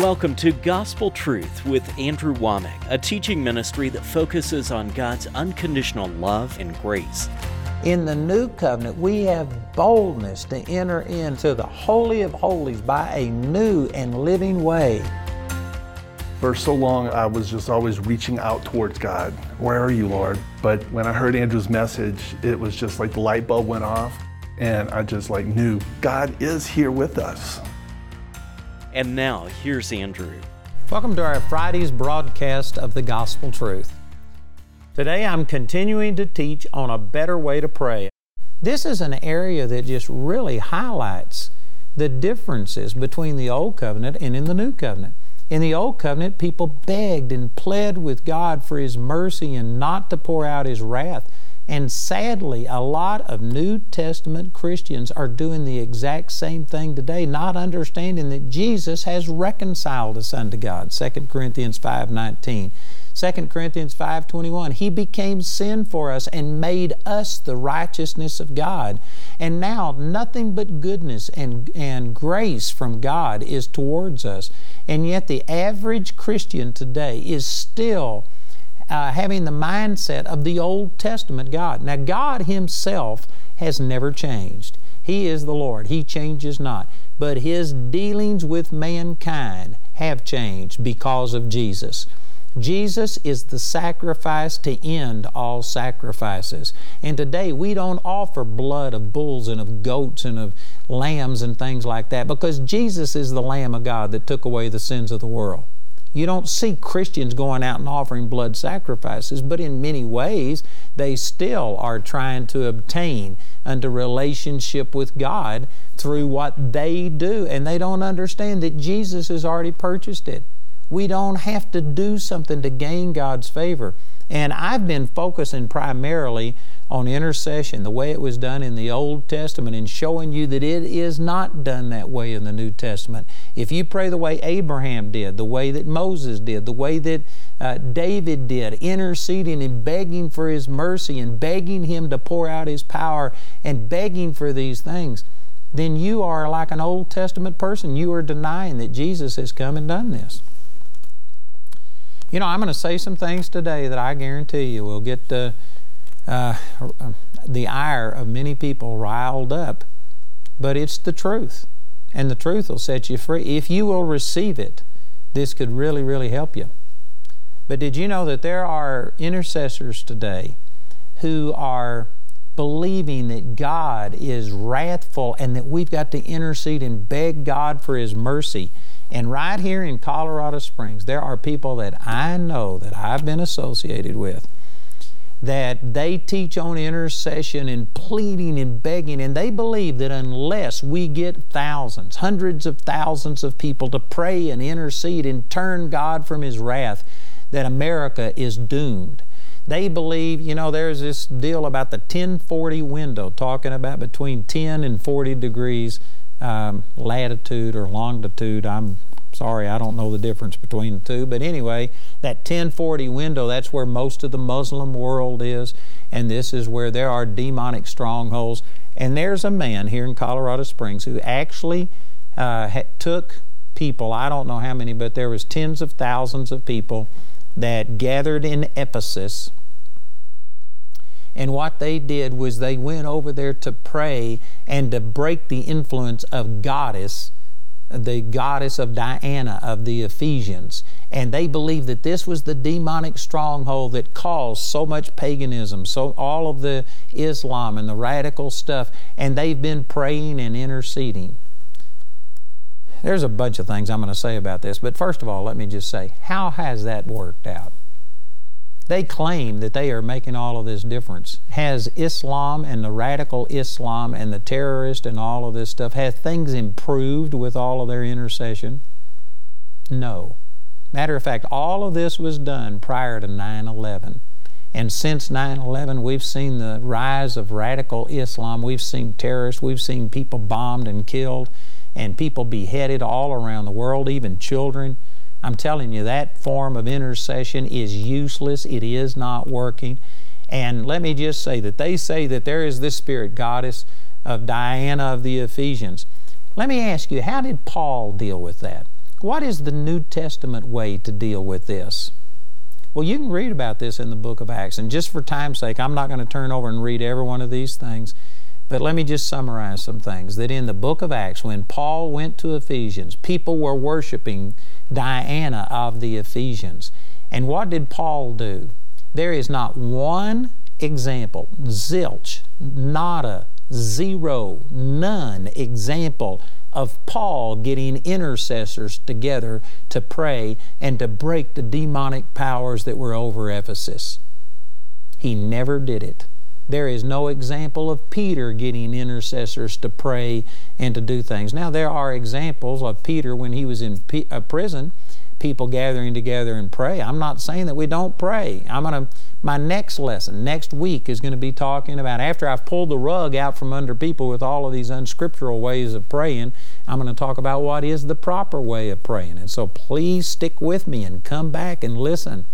Welcome to Gospel Truth with Andrew Wommack, a teaching ministry that focuses on God's unconditional love and grace. In the new covenant, we have boldness to enter into the Holy of Holies by a new and living way. For so long, I was just always reaching out towards God. Where are you, Lord? But when I heard Andrew's message, it was just like the light bulb went off, and I just like knew God is here with us. And now, here's Andrew. Welcome to our Friday's broadcast of the Gospel Truth. Today I'm continuing to teach on a better way to pray. This is an area that just really highlights the differences between the Old Covenant and in the New Covenant. In the Old Covenant, people begged and pled with God for His mercy and not to pour out His wrath. And sadly, a lot of New Testament Christians are doing the exact same thing today, not understanding that Jesus has reconciled us unto God. 2 Corinthians 5:19. 2 Corinthians 5:21 He became sin for us and made us the righteousness of God. And now nothing but goodness and, and grace from God is towards us. And yet the average Christian today is still uh, having the mindset of the Old Testament God. Now, God Himself has never changed. He is the Lord, He changes not. But His dealings with mankind have changed because of Jesus. Jesus is the sacrifice to end all sacrifices. And today we don't offer blood of bulls and of goats and of lambs and things like that because Jesus is the Lamb of God that took away the sins of the world. You don't see Christians going out and offering blood sacrifices, but in many ways, they still are trying to obtain unto relationship with God through what they do. And they don't understand that Jesus has already purchased it. We don't have to do something to gain God's favor. And I've been focusing primarily on intercession, the way it was done in the Old Testament, and showing you that it is not done that way in the New Testament. If you pray the way Abraham did, the way that Moses did, the way that uh, David did, interceding and begging for his mercy and begging him to pour out his power and begging for these things, then you are like an Old Testament person. You are denying that Jesus has come and done this. You know, I'm going to say some things today that I guarantee you will get the, uh, the ire of many people riled up, but it's the truth. And the truth will set you free. If you will receive it, this could really, really help you. But did you know that there are intercessors today who are believing that God is wrathful and that we've got to intercede and beg God for His mercy? And right here in Colorado Springs, there are people that I know that I've been associated with that they teach on intercession and pleading and begging, and they believe that unless we get thousands, hundreds of thousands of people to pray and intercede and turn God from His wrath, that America is doomed. They believe, you know, there's this deal about the 1040 window, talking about between 10 and 40 degrees um, latitude or longitude. I'm sorry, I don't know the difference between the two. But anyway, that 1040 window, that's where most of the Muslim world is. And this is where there are demonic strongholds. And there's a man here in Colorado Springs who actually uh, took people, I don't know how many, but there was tens of thousands of people that gathered in Ephesus and what they did was they went over there to pray and to break the influence of goddess, the goddess of Diana of the Ephesians. And they believed that this was the demonic stronghold that caused so much paganism, so all of the Islam and the radical stuff. And they've been praying and interceding. There's a bunch of things I'm going to say about this, but first of all, let me just say, how has that worked out? They claim that they are making all of this difference. Has Islam and the radical Islam and the terrorist and all of this stuff, have things improved with all of their intercession? No. Matter of fact, all of this was done prior to 9 11. And since 9 11, we've seen the rise of radical Islam. We've seen terrorists. We've seen people bombed and killed, and people beheaded all around the world, even children. I'm telling you, that form of intercession is useless. It is not working. And let me just say that they say that there is this spirit goddess of Diana of the Ephesians. Let me ask you, how did Paul deal with that? What is the New Testament way to deal with this? Well, you can read about this in the book of Acts. And just for time's sake, I'm not going to turn over and read every one of these things. But let me just summarize some things. That in the book of Acts, when Paul went to Ephesians, people were worshiping Diana of the Ephesians. And what did Paul do? There is not one example, zilch, nada, zero, none example of Paul getting intercessors together to pray and to break the demonic powers that were over Ephesus. He never did it. There is no example of Peter getting intercessors to pray and to do things. Now, there are examples of Peter when he was in a uh, prison people gathering together and pray. I'm not saying that we don't pray. I'm going to my next lesson next week is going to be talking about after I've pulled the rug out from under people with all of these unscriptural ways of praying, I'm going to talk about what is the proper way of praying. And so please stick with me and come back and listen.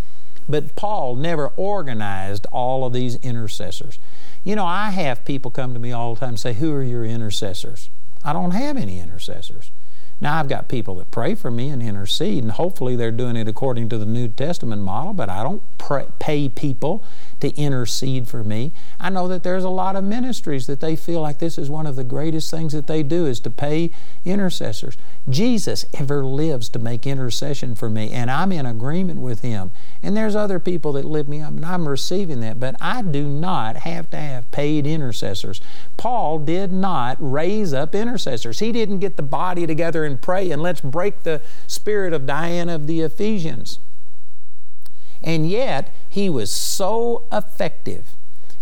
But Paul never organized all of these intercessors. You know, I have people come to me all the time and say, Who are your intercessors? I don't have any intercessors. Now, I've got people that pray for me and intercede, and hopefully they're doing it according to the New Testament model, but I don't pray, pay people to intercede for me. I know that there's a lot of ministries that they feel like this is one of the greatest things that they do is to pay intercessors. Jesus ever lives to make intercession for me, and I'm in agreement with him. And there's other people that lift me up, and I'm receiving that, but I do not have to have paid intercessors. Paul did not raise up intercessors. He didn't get the body together and pray, and let's break the spirit of Diana of the Ephesians. And yet, he was so effective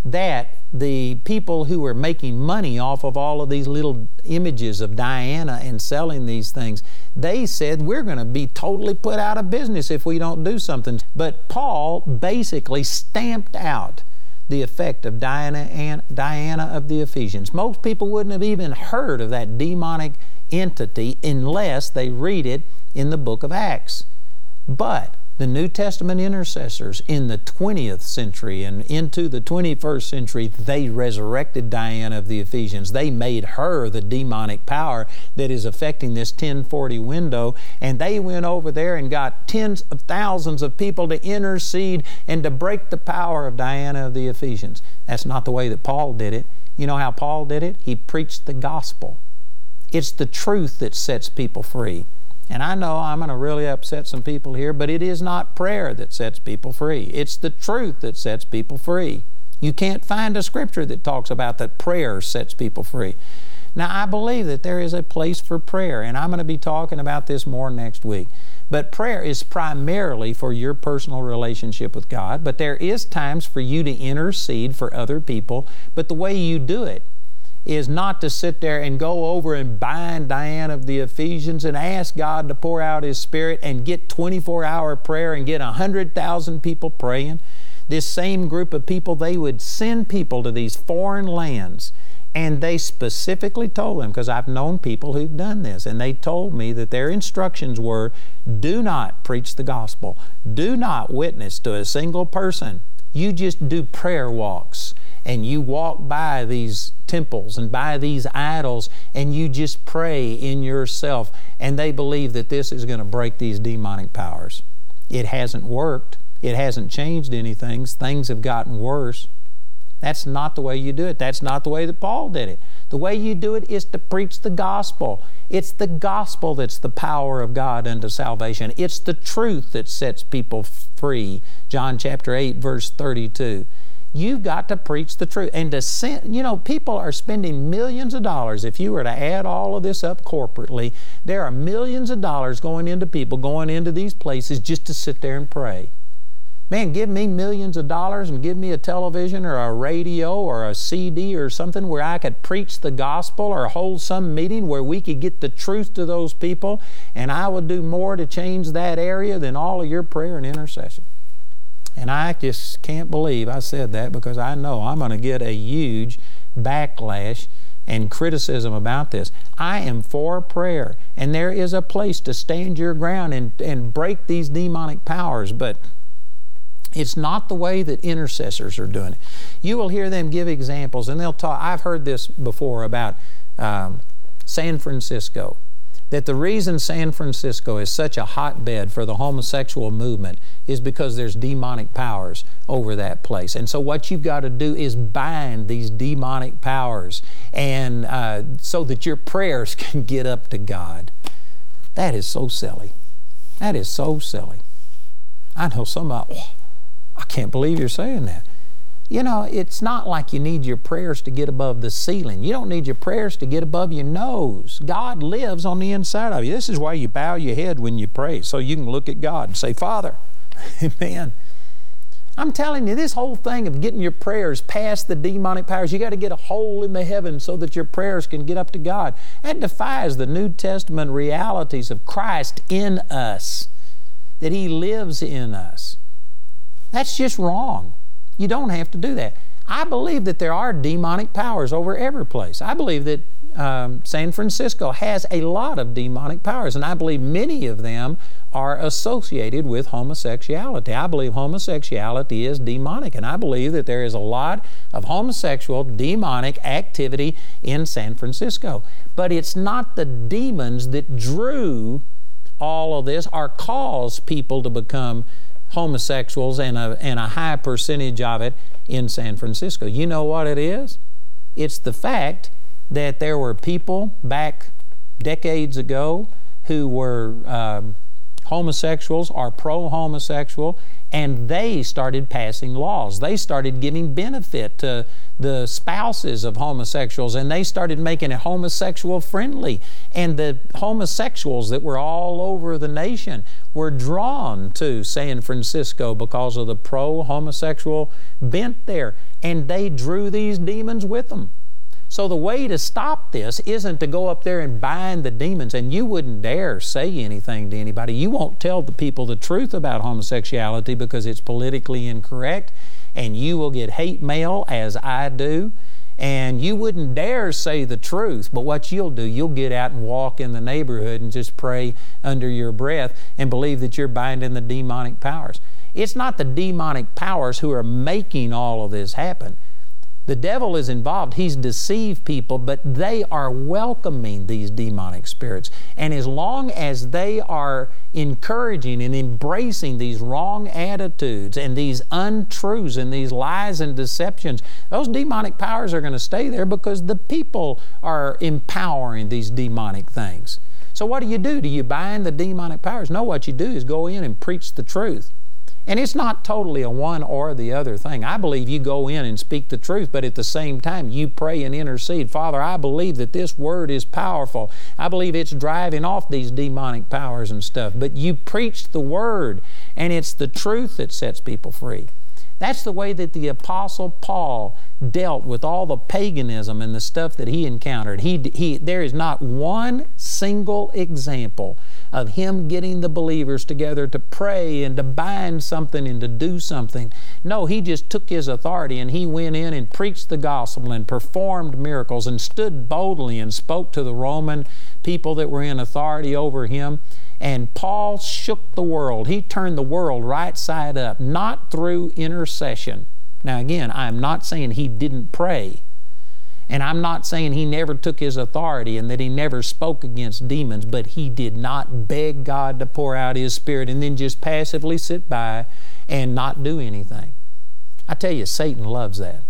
that the people who were making money off of all of these little images of Diana and selling these things, they said, We're going to be totally put out of business if we don't do something. But Paul basically stamped out the effect of Diana and Diana of the Ephesians. Most people wouldn't have even heard of that demonic entity unless they read it in the book of Acts. But the New Testament intercessors in the 20th century and into the 21st century, they resurrected Diana of the Ephesians. They made her the demonic power that is affecting this 1040 window. And they went over there and got tens of thousands of people to intercede and to break the power of Diana of the Ephesians. That's not the way that Paul did it. You know how Paul did it? He preached the gospel. It's the truth that sets people free. And I know I'm going to really upset some people here, but it is not prayer that sets people free. It's the truth that sets people free. You can't find a scripture that talks about that prayer sets people free. Now, I believe that there is a place for prayer, and I'm going to be talking about this more next week. But prayer is primarily for your personal relationship with God, but there is times for you to intercede for other people, but the way you do it is not to sit there and go over and bind Diana of the Ephesians and ask God to pour out His Spirit and get 24 hour prayer and get 100,000 people praying. This same group of people, they would send people to these foreign lands and they specifically told them, because I've known people who've done this, and they told me that their instructions were do not preach the gospel, do not witness to a single person. You just do prayer walks and you walk by these temples and by these idols and you just pray in yourself and they believe that this is going to break these demonic powers. It hasn't worked. It hasn't changed anything. Things have gotten worse. That's not the way you do it. That's not the way that Paul did it. The way you do it is to preach the gospel. It's the gospel that's the power of God unto salvation. It's the truth that sets people free. John chapter 8, verse 32. You've got to preach the truth. And to send, you know, people are spending millions of dollars. If you were to add all of this up corporately, there are millions of dollars going into people going into these places just to sit there and pray. Man, give me millions of dollars and give me a television or a radio or a CD or something where I could preach the gospel or hold some meeting where we could get the truth to those people, and I would do more to change that area than all of your prayer and intercession. And I just can't believe I said that because I know I'm going to get a huge backlash and criticism about this. I am for prayer, and there is a place to stand your ground and, and break these demonic powers, but it's not the way that intercessors are doing it. You will hear them give examples, and they'll talk. I've heard this before about um, San Francisco. That the reason San Francisco is such a hotbed for the homosexual movement is because there's demonic powers over that place. And so, what you've got to do is bind these demonic powers, and uh, so that your prayers can get up to God. That is so silly. That is so silly. I know somebody, oh, I can't believe you're saying that. You know, it's not like you need your prayers to get above the ceiling. You don't need your prayers to get above your nose. God lives on the inside of you. This is why you bow your head when you pray, so you can look at God and say, Father, Amen. I'm telling you, this whole thing of getting your prayers past the demonic powers, you got to get a hole in the heavens so that your prayers can get up to God. That defies the New Testament realities of Christ in us, that He lives in us. That's just wrong. You don't have to do that. I believe that there are demonic powers over every place. I believe that um, San Francisco has a lot of demonic powers, and I believe many of them are associated with homosexuality. I believe homosexuality is demonic, and I believe that there is a lot of homosexual demonic activity in San Francisco. But it's not the demons that drew all of this or caused people to become homosexuals and a, and a high percentage of it in San Francisco. You know what it is? It's the fact that there were people back decades ago who were um, homosexuals are pro homosexual, and they started passing laws. They started giving benefit to the spouses of homosexuals, and they started making it homosexual friendly. And the homosexuals that were all over the nation were drawn to San Francisco because of the pro homosexual bent there, and they drew these demons with them. So the way to stop this isn't to go up there and bind the demons, and you wouldn't dare say anything to anybody. You won't tell the people the truth about homosexuality because it's politically incorrect, and you will get hate mail as I do. And you wouldn't dare say the truth, but what you'll do, you'll get out and walk in the neighborhood and just pray under your breath and believe that you're binding the demonic powers. It's not the demonic powers who are making all of this happen. The devil is involved. He's deceived people, but they are welcoming these demonic spirits. And as long as they are encouraging and embracing these wrong attitudes and these untruths and these lies and deceptions, those demonic powers are going to stay there because the people are empowering these demonic things. So, what do you do? Do you bind the demonic powers? No, what you do is go in and preach the truth. And it's not totally a one or the other thing. I believe you go in and speak the truth, but at the same time, you pray and intercede. Father, I believe that this word is powerful. I believe it's driving off these demonic powers and stuff. But you preach the word, and it's the truth that sets people free. That's the way that the Apostle Paul dealt with all the paganism and the stuff that he encountered. He, he, there is not one single example of him getting the believers together to pray and to bind something and to do something. No, he just took his authority and he went in and preached the gospel and performed miracles and stood boldly and spoke to the Roman people that were in authority over him. And Paul shook the world. He turned the world right side up, not through intercession. Now, again, I'm not saying he didn't pray. And I'm not saying he never took his authority and that he never spoke against demons, but he did not beg God to pour out his spirit and then just passively sit by and not do anything. I tell you, Satan loves that.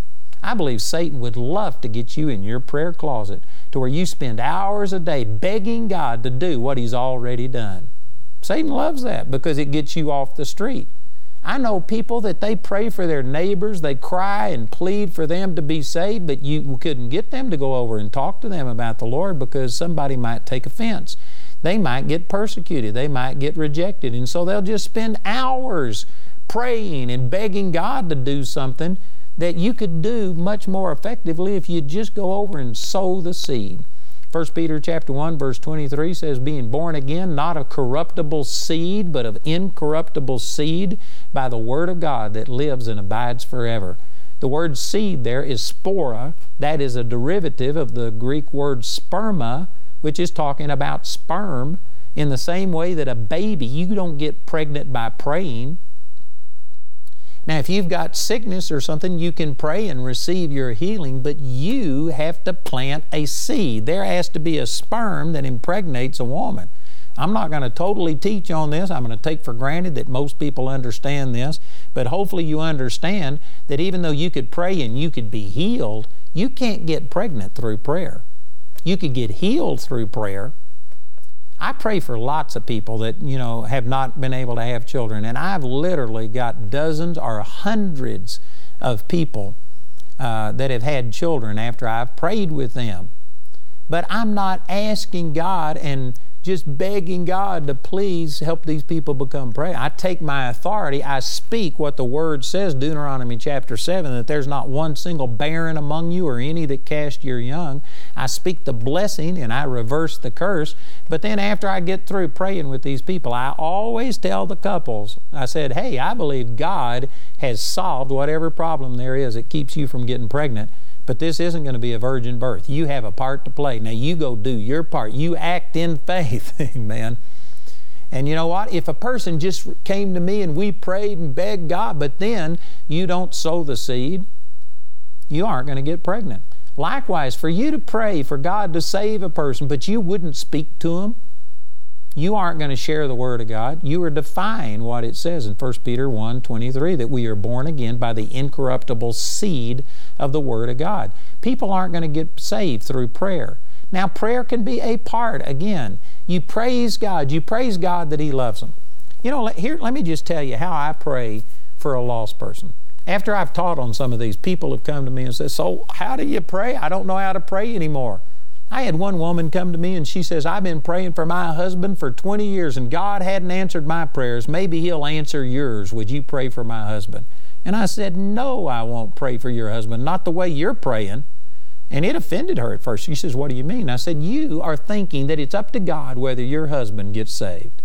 I believe Satan would love to get you in your prayer closet to where you spend hours a day begging God to do what he's already done. Satan loves that because it gets you off the street. I know people that they pray for their neighbors, they cry and plead for them to be saved, but you couldn't get them to go over and talk to them about the Lord because somebody might take offense. They might get persecuted, they might get rejected, and so they'll just spend hours praying and begging God to do something that you could do much more effectively if you just go over and sow the seed. 1 Peter chapter 1 verse 23 says being born again not of corruptible seed but of incorruptible seed by the word of God that lives and abides forever. The word seed there is spora, that is a derivative of the Greek word sperma, which is talking about sperm. In the same way that a baby, you don't get pregnant by praying. Now, if you've got sickness or something, you can pray and receive your healing, but you have to plant a seed. There has to be a sperm that impregnates a woman. I'm not going to totally teach on this. I'm going to take for granted that most people understand this, but hopefully you understand that even though you could pray and you could be healed, you can't get pregnant through prayer. You could get healed through prayer. I pray for lots of people that, you know, have not been able to have children, and I've literally got dozens or hundreds of people uh, that have had children after I've prayed with them. But I'm not asking God and just begging God to please help these people become pregnant. I take my authority, I speak what the Word says, Deuteronomy chapter 7, that there's not one single barren among you or any that cast your young. I speak the blessing and I reverse the curse. But then after I get through praying with these people, I always tell the couples, I said, hey, I believe God has solved whatever problem there is that keeps you from getting pregnant. But this isn't going to be a virgin birth. You have a part to play. Now you go do your part. You act in faith. Amen. And you know what? If a person just came to me and we prayed and begged God, but then you don't sow the seed, you aren't going to get pregnant. Likewise, for you to pray for God to save a person, but you wouldn't speak to him, you aren't going to share the Word of God. You are defying what it says in 1 Peter 1 23 that we are born again by the incorruptible seed of the Word of God. People aren't going to get saved through prayer. Now, prayer can be a part, again. You praise God. You praise God that He loves them. You know, here, let me just tell you how I pray for a lost person. After I've taught on some of these, people have come to me and said, So, how do you pray? I don't know how to pray anymore. I had one woman come to me and she says, I've been praying for my husband for 20 years and God hadn't answered my prayers. Maybe He'll answer yours. Would you pray for my husband? And I said, No, I won't pray for your husband, not the way you're praying. And it offended her at first. She says, What do you mean? I said, You are thinking that it's up to God whether your husband gets saved.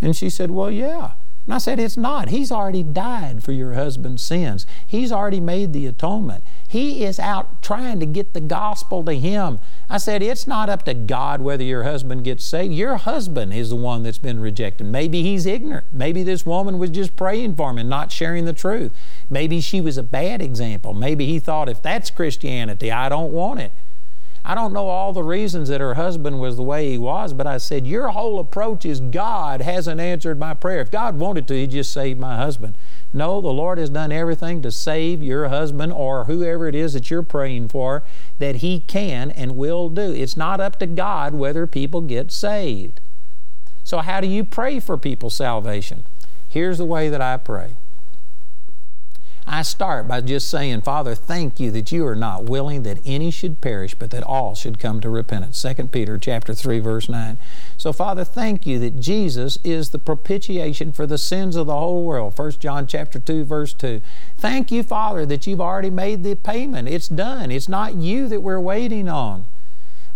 And she said, Well, yeah. And I said, It's not. He's already died for your husband's sins. He's already made the atonement. He is out trying to get the gospel to him. I said, It's not up to God whether your husband gets saved. Your husband is the one that's been rejected. Maybe he's ignorant. Maybe this woman was just praying for him and not sharing the truth. Maybe she was a bad example. Maybe he thought, If that's Christianity, I don't want it. I don't know all the reasons that her husband was the way he was, but I said, Your whole approach is God hasn't answered my prayer. If God wanted to, He'd just save my husband. No, the Lord has done everything to save your husband or whoever it is that you're praying for that He can and will do. It's not up to God whether people get saved. So, how do you pray for people's salvation? Here's the way that I pray. I start by just saying, Father, thank you that you are not willing that any should perish, but that all should come to repentance. 2 Peter chapter 3, verse 9. So, Father, thank you that Jesus is the propitiation for the sins of the whole world. 1 John chapter 2, verse 2. Thank you, Father, that you've already made the payment. It's done. It's not you that we're waiting on.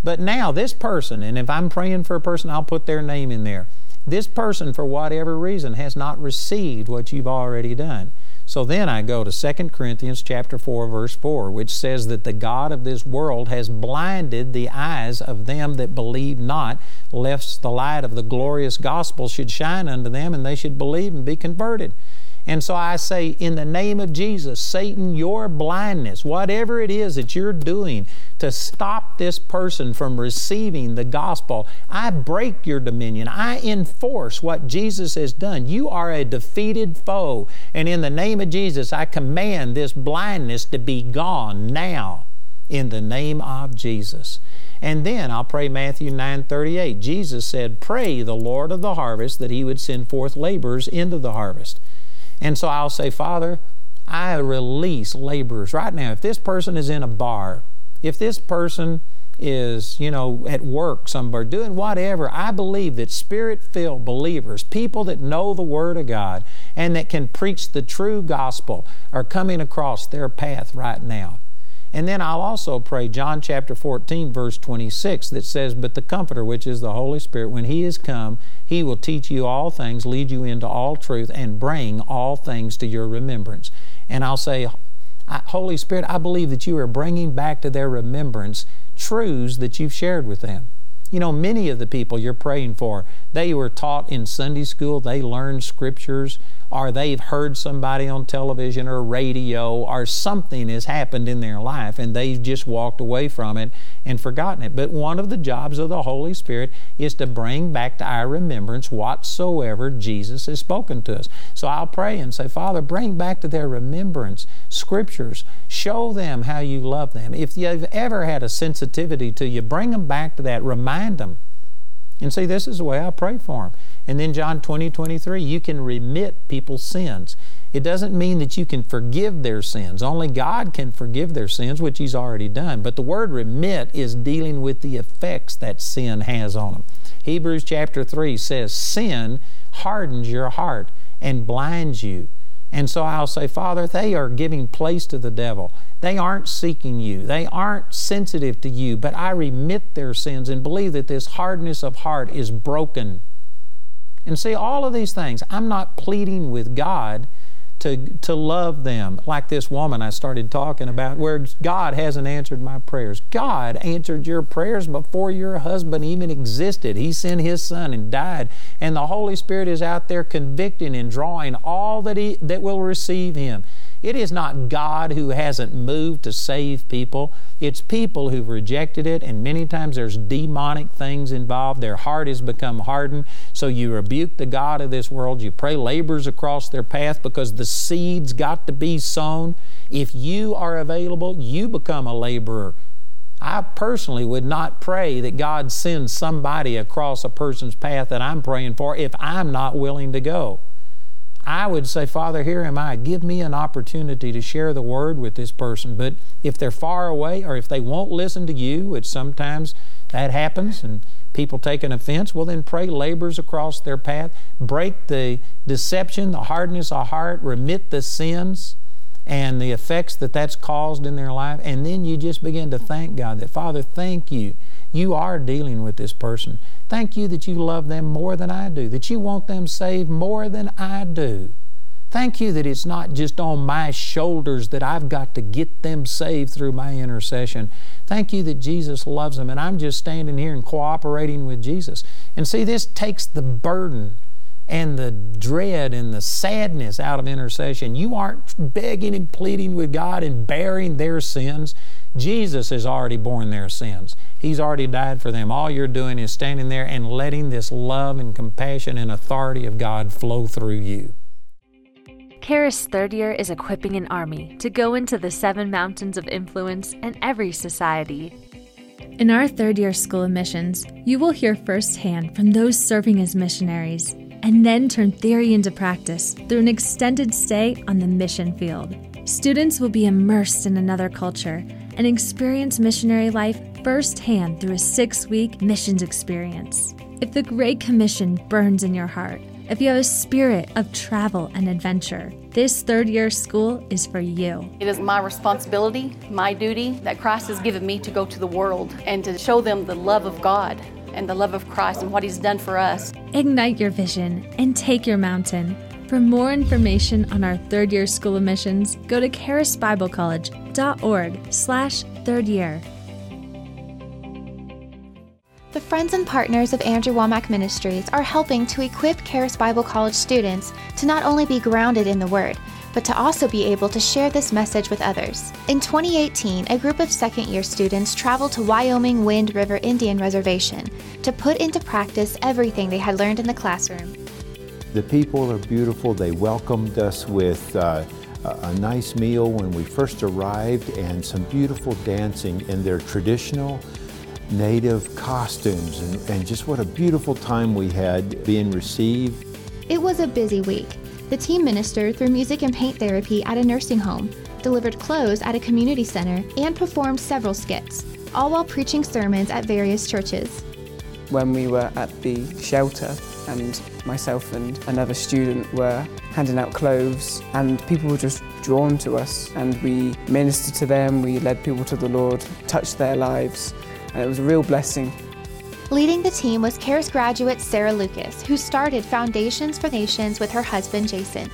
But now, this person, and if I'm praying for a person, I'll put their name in there. This person, for whatever reason, has not received what you've already done. So then I go to 2 Corinthians chapter 4 verse 4 which says that the god of this world has blinded the eyes of them that believe not lest the light of the glorious gospel should shine unto them and they should believe and be converted. And so I say, in the name of Jesus, Satan, your blindness, whatever it is that you're doing to stop this person from receiving the gospel, I break your dominion. I enforce what Jesus has done. You are a defeated foe. And in the name of Jesus, I command this blindness to be gone now in the name of Jesus. And then I'll pray Matthew 9:38. Jesus said, "Pray the Lord of the harvest that he would send forth laborers into the harvest." And so I'll say, Father, I release laborers right now. If this person is in a bar, if this person is, you know, at work somewhere, doing whatever, I believe that spirit filled believers, people that know the Word of God and that can preach the true gospel, are coming across their path right now. And then I'll also pray John chapter 14, verse 26, that says, But the Comforter, which is the Holy Spirit, when He is come, He will teach you all things, lead you into all truth, and bring all things to your remembrance. And I'll say, Holy Spirit, I believe that you are bringing back to their remembrance truths that you've shared with them. You know, many of the people you're praying for, they were taught in Sunday school, they learned scriptures, or they've heard somebody on television or radio, or something has happened in their life and they've just walked away from it and forgotten it. But one of the jobs of the Holy Spirit is to bring back to our remembrance whatsoever Jesus has spoken to us. So I'll pray and say, Father, bring back to their remembrance scriptures. Show them how you love them. If you've ever had a sensitivity to you, bring them back to that. Remind them. And see, this is the way I pray for them. And then John 20, 23, you can remit people's sins. It doesn't mean that you can forgive their sins. Only God can forgive their sins, which He's already done. But the word remit is dealing with the effects that sin has on them. Hebrews chapter 3 says, Sin hardens your heart and blinds you. And so I'll say, Father, they are giving place to the devil. They aren't seeking you. They aren't sensitive to you, but I remit their sins and believe that this hardness of heart is broken and see, all of these things, I'm not pleading with God to, to love them like this woman I started talking about, where God hasn't answered my prayers. God answered your prayers before your husband even existed. He sent His Son and died, and the Holy Spirit is out there convicting and drawing all that, he, that will receive Him. It is not God who hasn't moved to save people. It's people who've rejected it, and many times there's demonic things involved. Their heart has become hardened. So you rebuke the God of this world. You pray labors across their path because the seed's got to be sown. If you are available, you become a laborer. I personally would not pray that God sends somebody across a person's path that I'm praying for if I'm not willing to go. I would say, Father, here am I. Give me an opportunity to share the word with this person. But if they're far away or if they won't listen to you, which sometimes that happens and people take an offense, well, then pray labors across their path. Break the deception, the hardness of heart, remit the sins and the effects that that's caused in their life. And then you just begin to thank God that, Father, thank you. You are dealing with this person. Thank you that you love them more than I do, that you want them saved more than I do. Thank you that it's not just on my shoulders that I've got to get them saved through my intercession. Thank you that Jesus loves them, and I'm just standing here and cooperating with Jesus. And see, this takes the burden and the dread and the sadness out of intercession. You aren't begging and pleading with God and bearing their sins. Jesus has already borne their sins. He's already died for them. All you're doing is standing there and letting this love and compassion and authority of God flow through you. Charis third year is equipping an army to go into the seven mountains of influence in every society. In our third year School of Missions, you will hear firsthand from those serving as missionaries and then turn theory into practice through an extended stay on the mission field. Students will be immersed in another culture and experience missionary life firsthand through a six week missions experience. If the Great Commission burns in your heart, if you have a spirit of travel and adventure, this third year school is for you. It is my responsibility, my duty that Christ has given me to go to the world and to show them the love of God and the love of Christ and what He's done for us. Ignite your vision and take your mountain. For more information on our third year School of Missions, go to charisbiblecollege.org slash third year. The friends and partners of Andrew Wommack Ministries are helping to equip Charis Bible College students to not only be grounded in the Word, but to also be able to share this message with others. In 2018, a group of second year students traveled to Wyoming Wind River Indian Reservation to put into practice everything they had learned in the classroom. The people are beautiful. They welcomed us with uh, a nice meal when we first arrived and some beautiful dancing in their traditional native costumes and, and just what a beautiful time we had being received. It was a busy week. The team ministered through music and paint therapy at a nursing home, delivered clothes at a community center, and performed several skits, all while preaching sermons at various churches. When we were at the shelter, and myself and another student were handing out clothes, and people were just drawn to us, and we ministered to them, we led people to the Lord, touched their lives, and it was a real blessing. Leading the team was Charis graduate Sarah Lucas, who started Foundations for Nations with her husband Jason.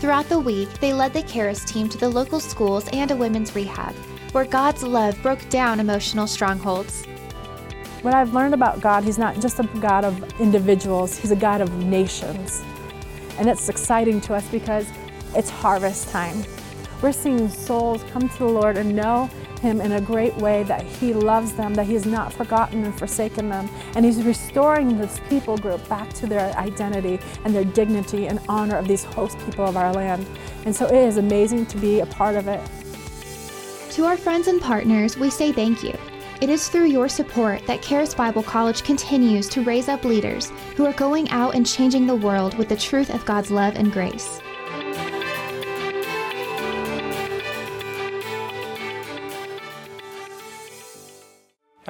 Throughout the week, they led the Charis team to the local schools and a women's rehab, where God's love broke down emotional strongholds. What I've learned about God, He's not just a God of individuals, He's a God of nations. And it's exciting to us because it's harvest time. We're seeing souls come to the Lord and know Him in a great way that He loves them, that He has not forgotten and forsaken them. And He's restoring this people group back to their identity and their dignity and honor of these host people of our land. And so it is amazing to be a part of it. To our friends and partners, we say thank you. It is through your support that Charis Bible College continues to raise up leaders who are going out and changing the world with the truth of God's love and grace.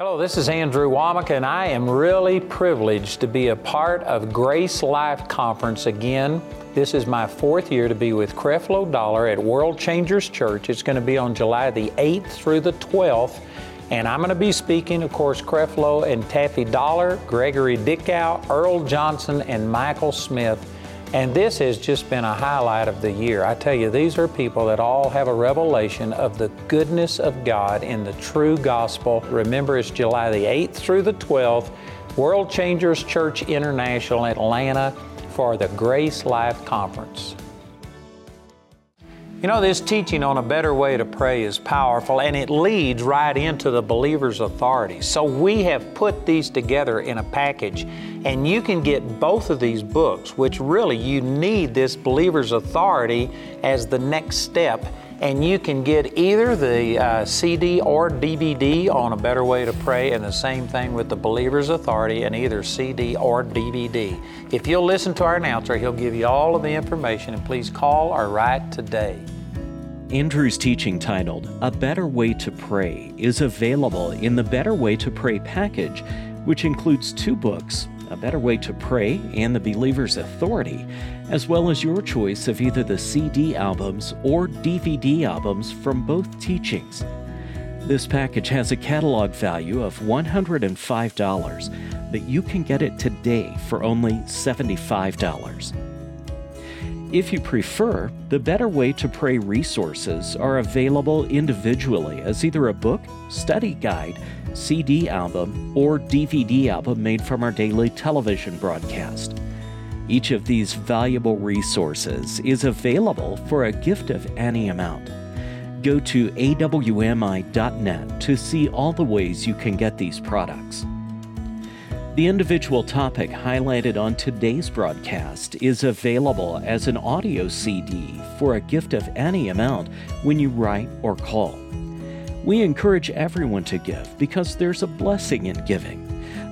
Hello, this is Andrew Wommack, and I am really privileged to be a part of Grace Life Conference again. This is my fourth year to be with Creflo Dollar at World Changers Church. It's going to be on July the 8th through the 12th. And I'm going to be speaking, of course, Creflo and Taffy Dollar, Gregory Dickow, Earl Johnson, and Michael Smith. And this has just been a highlight of the year. I tell you, these are people that all have a revelation of the goodness of God in the true gospel. Remember, it's July the 8th through the 12th, World Changers Church International, Atlanta, for the Grace Life Conference. You know, this teaching on a better way to pray is powerful and it leads right into the believer's authority. So we have put these together in a package and you can get both of these books, which really you need this believer's authority as the next step. And you can get either the uh, CD or DVD on A Better Way to Pray, and the same thing with the Believer's Authority and either CD or DVD. If you'll listen to our announcer, he'll give you all of the information, and please call or write today. Andrew's teaching titled A Better Way to Pray is available in the Better Way to Pray package, which includes two books A Better Way to Pray and The Believer's Authority, as well as your choice of either the CD albums or DVD albums from both teachings. This package has a catalog value of $105, but you can get it today for only $75. If you prefer, the Better Way to Pray resources are available individually as either a book, study guide, CD album, or DVD album made from our daily television broadcast. Each of these valuable resources is available for a gift of any amount. Go to awmi.net to see all the ways you can get these products. The individual topic highlighted on today's broadcast is available as an audio CD for a gift of any amount when you write or call. We encourage everyone to give because there's a blessing in giving.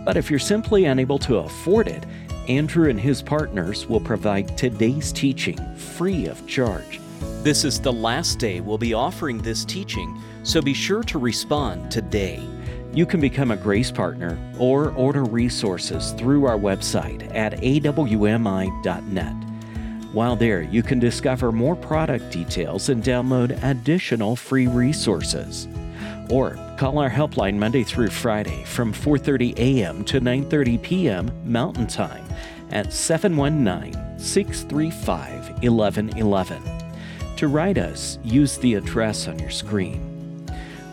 But if you're simply unable to afford it, Andrew and his partners will provide today's teaching free of charge. This is the last day we'll be offering this teaching, so be sure to respond today. You can become a Grace Partner or order resources through our website at awmi.net. While there, you can discover more product details and download additional free resources. Or call our helpline Monday through Friday from 4:30 a.m. to 9:30 p.m. Mountain Time at 719-635-1111. To write us, use the address on your screen.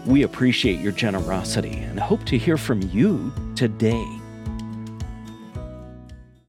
We appreciate your generosity and hope to hear from you today.